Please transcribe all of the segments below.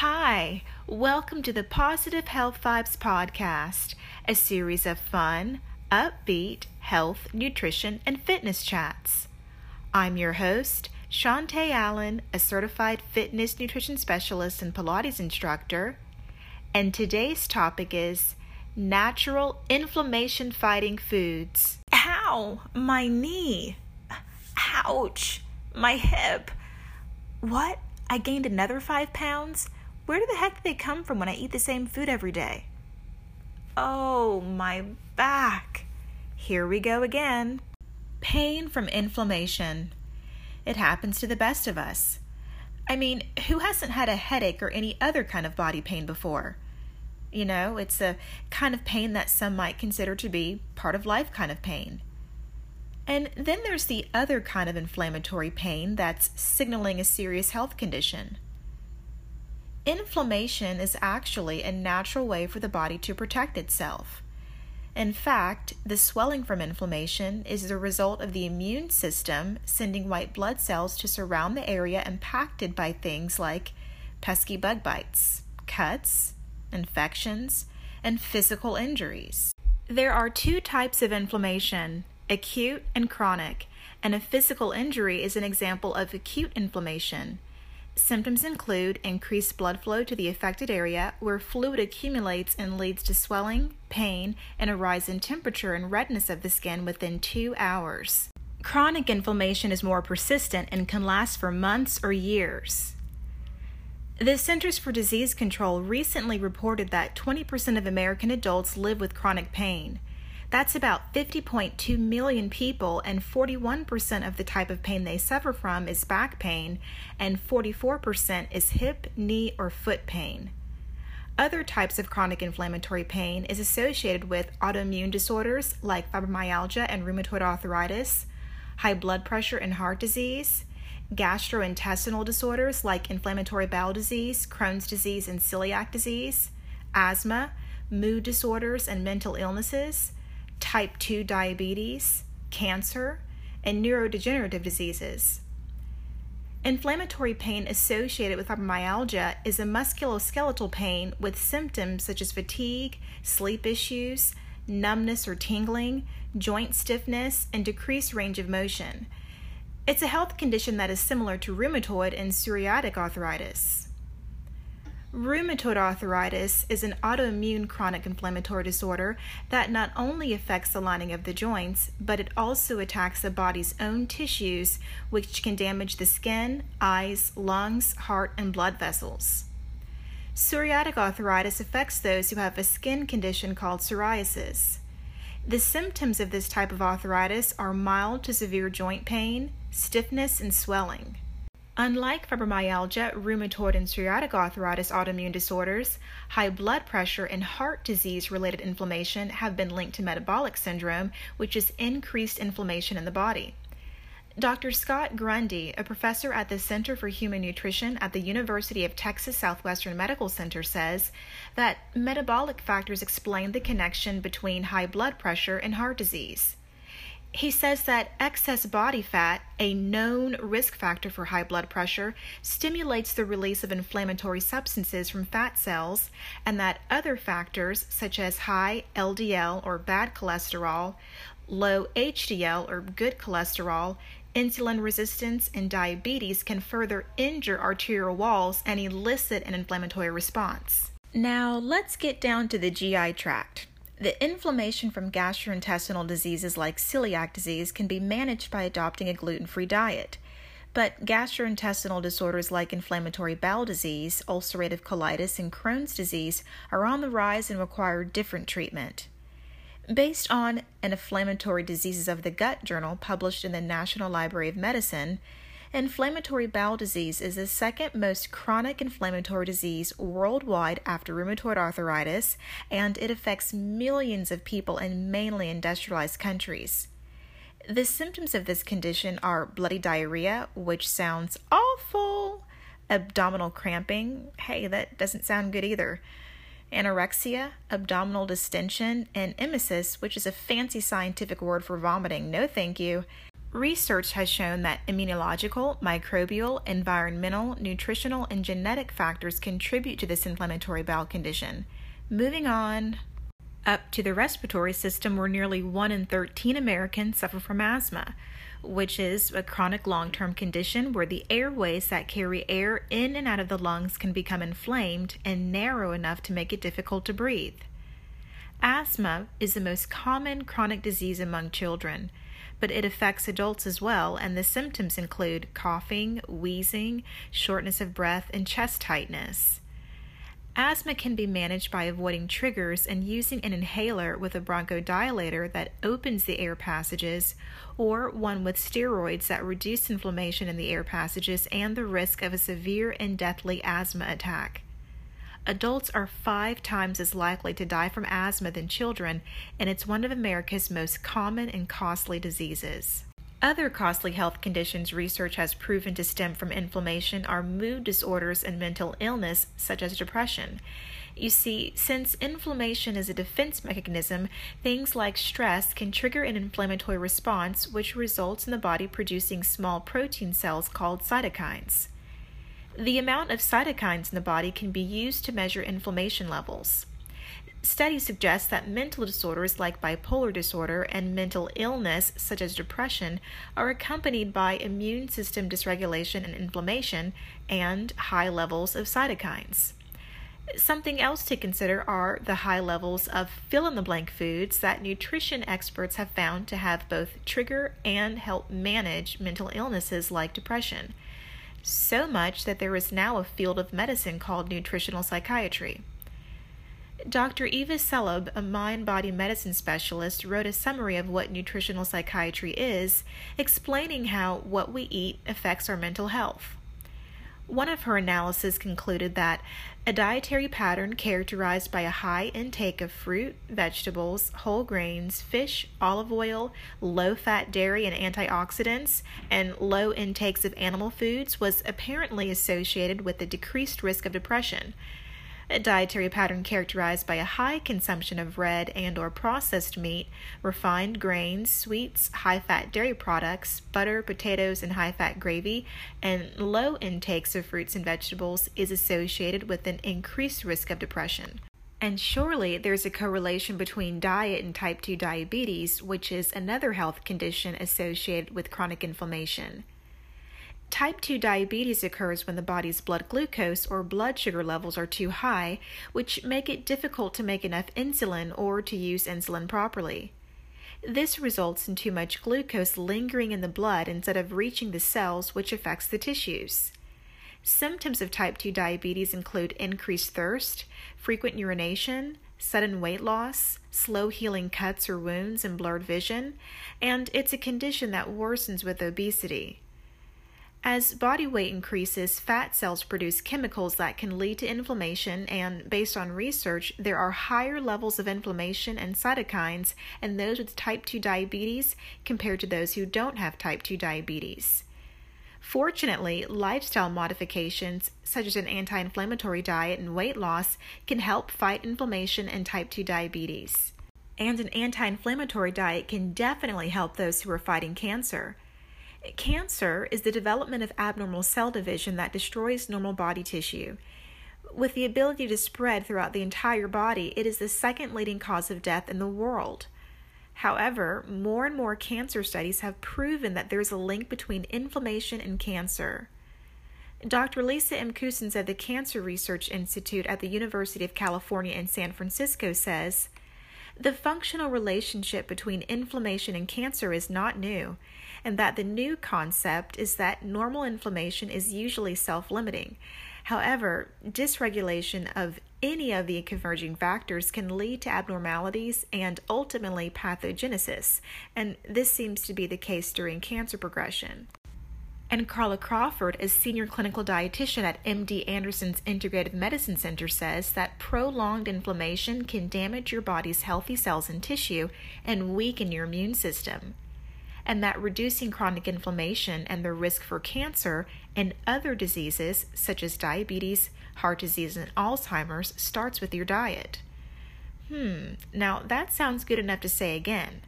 Hi, welcome to the Positive Health Vibes Podcast, a series of fun, upbeat health, nutrition, and fitness chats. I'm your host, Chantay Allen, a certified fitness nutrition specialist and Pilates instructor, and today's topic is natural inflammation fighting foods. Ow, my knee. Ouch, my hip. What? I gained another five pounds? Where the heck did they come from when I eat the same food every day? Oh, my back. Here we go again. Pain from inflammation. It happens to the best of us. I mean, who hasn't had a headache or any other kind of body pain before? You know, it's a kind of pain that some might consider to be part of life kind of pain. And then there's the other kind of inflammatory pain that's signaling a serious health condition. Inflammation is actually a natural way for the body to protect itself. In fact, the swelling from inflammation is the result of the immune system sending white blood cells to surround the area impacted by things like pesky bug bites, cuts, infections, and physical injuries. There are two types of inflammation acute and chronic, and a physical injury is an example of acute inflammation. Symptoms include increased blood flow to the affected area, where fluid accumulates and leads to swelling, pain, and a rise in temperature and redness of the skin within two hours. Chronic inflammation is more persistent and can last for months or years. The Centers for Disease Control recently reported that 20% of American adults live with chronic pain. That's about 50.2 million people, and 41% of the type of pain they suffer from is back pain, and 44% is hip, knee, or foot pain. Other types of chronic inflammatory pain is associated with autoimmune disorders like fibromyalgia and rheumatoid arthritis, high blood pressure and heart disease, gastrointestinal disorders like inflammatory bowel disease, Crohn's disease, and celiac disease, asthma, mood disorders, and mental illnesses, type 2 diabetes, cancer, and neurodegenerative diseases. Inflammatory pain associated with fibromyalgia is a musculoskeletal pain with symptoms such as fatigue, sleep issues, numbness or tingling, joint stiffness, and decreased range of motion. It's a health condition that is similar to rheumatoid and psoriatic arthritis. Rheumatoid arthritis is an autoimmune chronic inflammatory disorder that not only affects the lining of the joints, but it also attacks the body's own tissues, which can damage the skin, eyes, lungs, heart, and blood vessels. Psoriatic arthritis affects those who have a skin condition called psoriasis. The symptoms of this type of arthritis are mild to severe joint pain, stiffness, and swelling. Unlike fibromyalgia, rheumatoid, and psoriatic arthritis autoimmune disorders, high blood pressure and heart disease related inflammation have been linked to metabolic syndrome, which is increased inflammation in the body. Dr. Scott Grundy, a professor at the Center for Human Nutrition at the University of Texas Southwestern Medical Center, says that metabolic factors explain the connection between high blood pressure and heart disease. He says that excess body fat, a known risk factor for high blood pressure, stimulates the release of inflammatory substances from fat cells, and that other factors, such as high LDL or bad cholesterol, low HDL or good cholesterol, insulin resistance, and diabetes, can further injure arterial walls and elicit an inflammatory response. Now, let's get down to the GI tract. The inflammation from gastrointestinal diseases like celiac disease can be managed by adopting a gluten free diet. But gastrointestinal disorders like inflammatory bowel disease, ulcerative colitis, and Crohn's disease are on the rise and require different treatment. Based on an inflammatory diseases of the gut journal published in the National Library of Medicine, Inflammatory bowel disease is the second most chronic inflammatory disease worldwide after rheumatoid arthritis, and it affects millions of people in mainly industrialized countries. The symptoms of this condition are bloody diarrhea, which sounds awful, abdominal cramping, hey, that doesn't sound good either, anorexia, abdominal distension, and emesis, which is a fancy scientific word for vomiting, no thank you, Research has shown that immunological, microbial, environmental, nutritional, and genetic factors contribute to this inflammatory bowel condition. Moving on up to the respiratory system, where nearly 1 in 13 Americans suffer from asthma, which is a chronic long term condition where the airways that carry air in and out of the lungs can become inflamed and narrow enough to make it difficult to breathe. Asthma is the most common chronic disease among children, but it affects adults as well, and the symptoms include coughing, wheezing, shortness of breath, and chest tightness. Asthma can be managed by avoiding triggers and using an inhaler with a bronchodilator that opens the air passages, or one with steroids that reduce inflammation in the air passages and the risk of a severe and deathly asthma attack. Adults are five times as likely to die from asthma than children, and it's one of America's most common and costly diseases. Other costly health conditions research has proven to stem from inflammation are mood disorders and mental illness, such as depression. You see, since inflammation is a defense mechanism, things like stress can trigger an inflammatory response, which results in the body producing small protein cells called cytokines. The amount of cytokines in the body can be used to measure inflammation levels. Studies suggest that mental disorders like bipolar disorder and mental illness, such as depression, are accompanied by immune system dysregulation and inflammation and high levels of cytokines. Something else to consider are the high levels of fill in the blank foods that nutrition experts have found to have both trigger and help manage mental illnesses like depression so much that there is now a field of medicine called nutritional psychiatry. Dr. Eva Selhub, a mind body medicine specialist, wrote a summary of what nutritional psychiatry is, explaining how what we eat affects our mental health. One of her analyses concluded that a dietary pattern characterized by a high intake of fruit, vegetables, whole grains, fish, olive oil, low fat dairy and antioxidants, and low intakes of animal foods was apparently associated with a decreased risk of depression a dietary pattern characterized by a high consumption of red and or processed meat, refined grains, sweets, high-fat dairy products, butter, potatoes, and high-fat gravy, and low intakes of fruits and vegetables is associated with an increased risk of depression. And surely there's a correlation between diet and type 2 diabetes, which is another health condition associated with chronic inflammation. Type 2 diabetes occurs when the body's blood glucose or blood sugar levels are too high, which make it difficult to make enough insulin or to use insulin properly. This results in too much glucose lingering in the blood instead of reaching the cells, which affects the tissues. Symptoms of type 2 diabetes include increased thirst, frequent urination, sudden weight loss, slow healing cuts or wounds, and blurred vision, and it's a condition that worsens with obesity. As body weight increases, fat cells produce chemicals that can lead to inflammation, and based on research, there are higher levels of inflammation and cytokines in those with type 2 diabetes compared to those who don't have type 2 diabetes. Fortunately, lifestyle modifications, such as an anti inflammatory diet and weight loss, can help fight inflammation and type 2 diabetes. And an anti inflammatory diet can definitely help those who are fighting cancer. Cancer is the development of abnormal cell division that destroys normal body tissue. With the ability to spread throughout the entire body, it is the second leading cause of death in the world. However, more and more cancer studies have proven that there is a link between inflammation and cancer. Dr. Lisa M. Coussens of the Cancer Research Institute at the University of California in San Francisco says the functional relationship between inflammation and cancer is not new and that the new concept is that normal inflammation is usually self limiting. However, dysregulation of any of the converging factors can lead to abnormalities and ultimately pathogenesis, and this seems to be the case during cancer progression. And Carla Crawford, a senior clinical dietitian at MD Anderson's Integrative Medicine Center, says that prolonged inflammation can damage your body's healthy cells and tissue and weaken your immune system and that reducing chronic inflammation and the risk for cancer and other diseases such as diabetes, heart disease, and Alzheimer's starts with your diet. Hmm, now that sounds good enough to say again.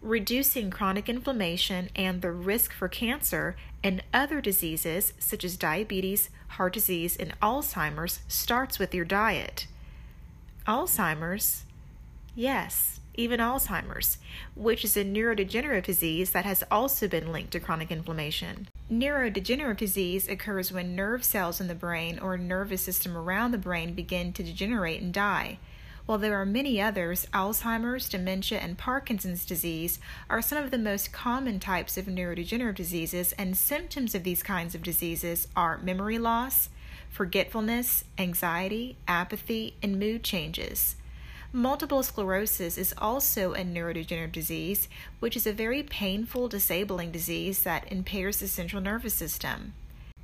reducing chronic inflammation and the risk for cancer and other diseases such as diabetes, heart disease, and Alzheimer's starts with your diet. Alzheimer's? Yes, even Alzheimer's, which is a neurodegenerative disease that has also been linked to chronic inflammation. Neurodegenerative disease occurs when nerve cells in the brain or nervous system around the brain begin to degenerate and die. While there are many others, Alzheimer's, dementia, and Parkinson's disease are some of the most common types of neurodegenerative diseases, and symptoms of these kinds of diseases are memory loss, forgetfulness, anxiety, apathy, and mood changes. Multiple sclerosis is also a neurodegenerative disease, which is a very painful, disabling disease that impairs the central nervous system.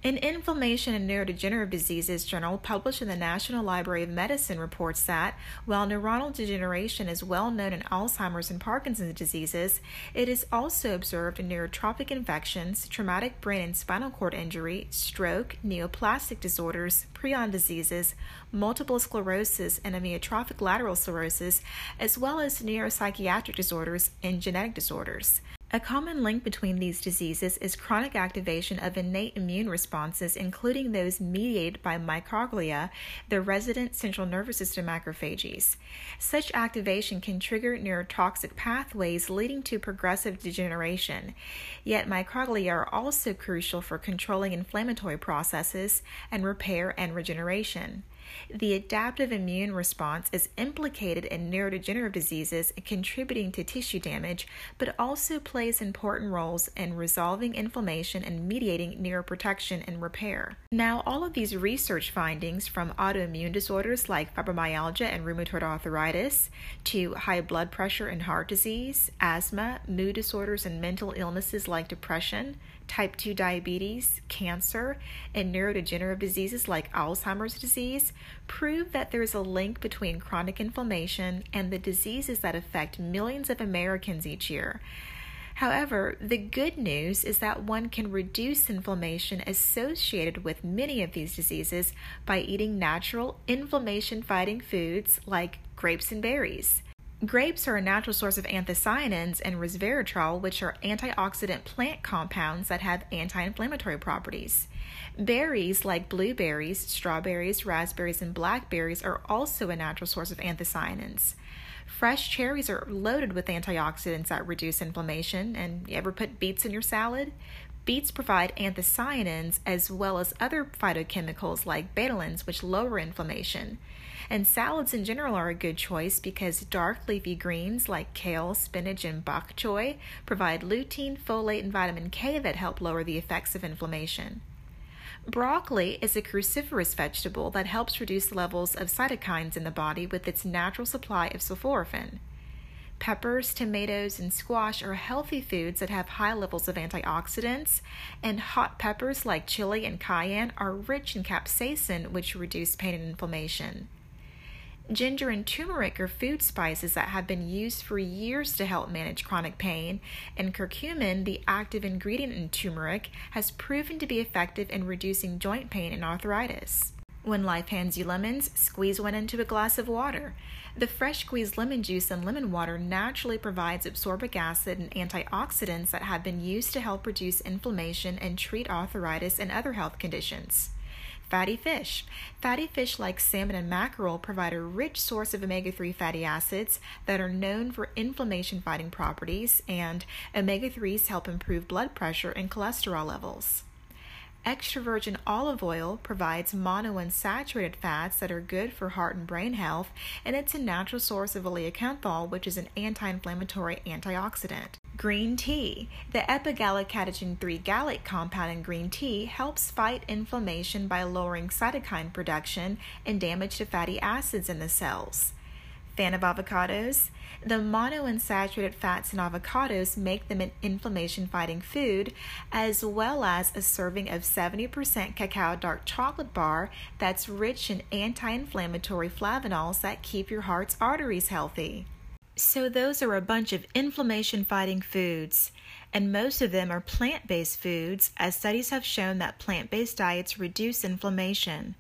An Inflammation and Neurodegenerative Diseases journal published in the National Library of Medicine reports that while neuronal degeneration is well known in Alzheimer's and Parkinson's diseases, it is also observed in neurotropic infections, traumatic brain and spinal cord injury, stroke, neoplastic disorders, prion diseases, multiple sclerosis, and amyotrophic lateral sclerosis, as well as neuropsychiatric disorders and genetic disorders. A common link between these diseases is chronic activation of innate immune responses, including those mediated by microglia, the resident central nervous system macrophages. Such activation can trigger neurotoxic pathways leading to progressive degeneration. Yet, microglia are also crucial for controlling inflammatory processes and repair and regeneration. The adaptive immune response is implicated in neurodegenerative diseases, contributing to tissue damage, but also plays important roles in resolving inflammation and mediating neuroprotection and repair. Now, all of these research findings, from autoimmune disorders like fibromyalgia and rheumatoid arthritis, to high blood pressure and heart disease, asthma, mood disorders, and mental illnesses like depression, type 2 diabetes, cancer, and neurodegenerative diseases like Alzheimer's disease prove that there is a link between chronic inflammation and the diseases that affect millions of Americans each year. However, the good news is that one can reduce inflammation associated with many of these diseases by eating natural inflammation fighting foods like grapes and berries. Grapes are a natural source of anthocyanins and resveratrol, which are antioxidant plant compounds that have anti inflammatory properties. Berries like blueberries, strawberries, raspberries, and blackberries are also a natural source of anthocyanins. Fresh cherries are loaded with antioxidants that reduce inflammation. And you ever put beets in your salad? Beets provide anthocyanins as well as other phytochemicals like betalains, which lower inflammation. And salads in general are a good choice because dark leafy greens like kale, spinach, and bok choy provide lutein, folate, and vitamin K that help lower the effects of inflammation. Broccoli is a cruciferous vegetable that helps reduce levels of cytokines in the body with its natural supply of sulforaphane. Peppers, tomatoes, and squash are healthy foods that have high levels of antioxidants, and hot peppers like chili and cayenne are rich in capsaicin, which reduce pain and inflammation. Ginger and turmeric are food spices that have been used for years to help manage chronic pain, and curcumin, the active ingredient in turmeric, has proven to be effective in reducing joint pain and arthritis. When life hands you lemons, squeeze one into a glass of water. The fresh squeezed lemon juice and lemon water naturally provides ascorbic acid and antioxidants that have been used to help reduce inflammation and treat arthritis and other health conditions. Fatty fish. Fatty fish like salmon and mackerel provide a rich source of omega 3 fatty acids that are known for inflammation fighting properties, and omega 3s help improve blood pressure and cholesterol levels. Extra virgin olive oil provides monounsaturated fats that are good for heart and brain health, and it's a natural source of oleocanthal, which is an anti inflammatory antioxidant. Green tea. The epigallocatechin 3 gallate compound in green tea helps fight inflammation by lowering cytokine production and damage to fatty acids in the cells. Fan of avocados? The monounsaturated fats in avocados make them an inflammation fighting food, as well as a serving of 70% cacao dark chocolate bar that's rich in anti inflammatory flavonols that keep your heart's arteries healthy. So, those are a bunch of inflammation fighting foods, and most of them are plant based foods, as studies have shown that plant based diets reduce inflammation.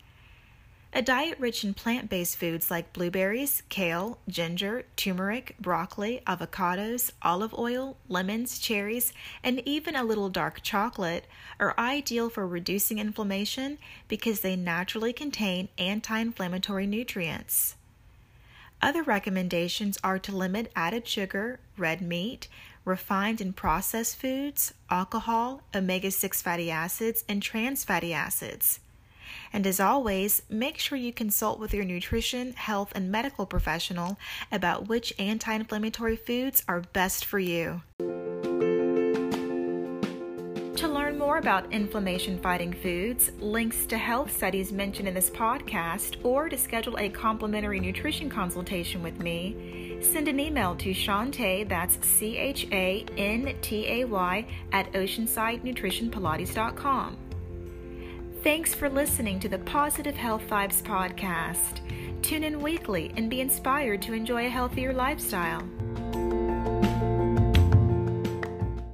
A diet rich in plant based foods like blueberries, kale, ginger, turmeric, broccoli, avocados, olive oil, lemons, cherries, and even a little dark chocolate are ideal for reducing inflammation because they naturally contain anti inflammatory nutrients. Other recommendations are to limit added sugar, red meat, refined and processed foods, alcohol, omega 6 fatty acids, and trans fatty acids. And as always, make sure you consult with your nutrition, health, and medical professional about which anti inflammatory foods are best for you. More about inflammation fighting foods, links to health studies mentioned in this podcast, or to schedule a complimentary nutrition consultation with me, send an email to Chantay, that's C H A N T A Y, at oceansidenutritionpilates.com. Thanks for listening to the Positive Health Vibes podcast. Tune in weekly and be inspired to enjoy a healthier lifestyle.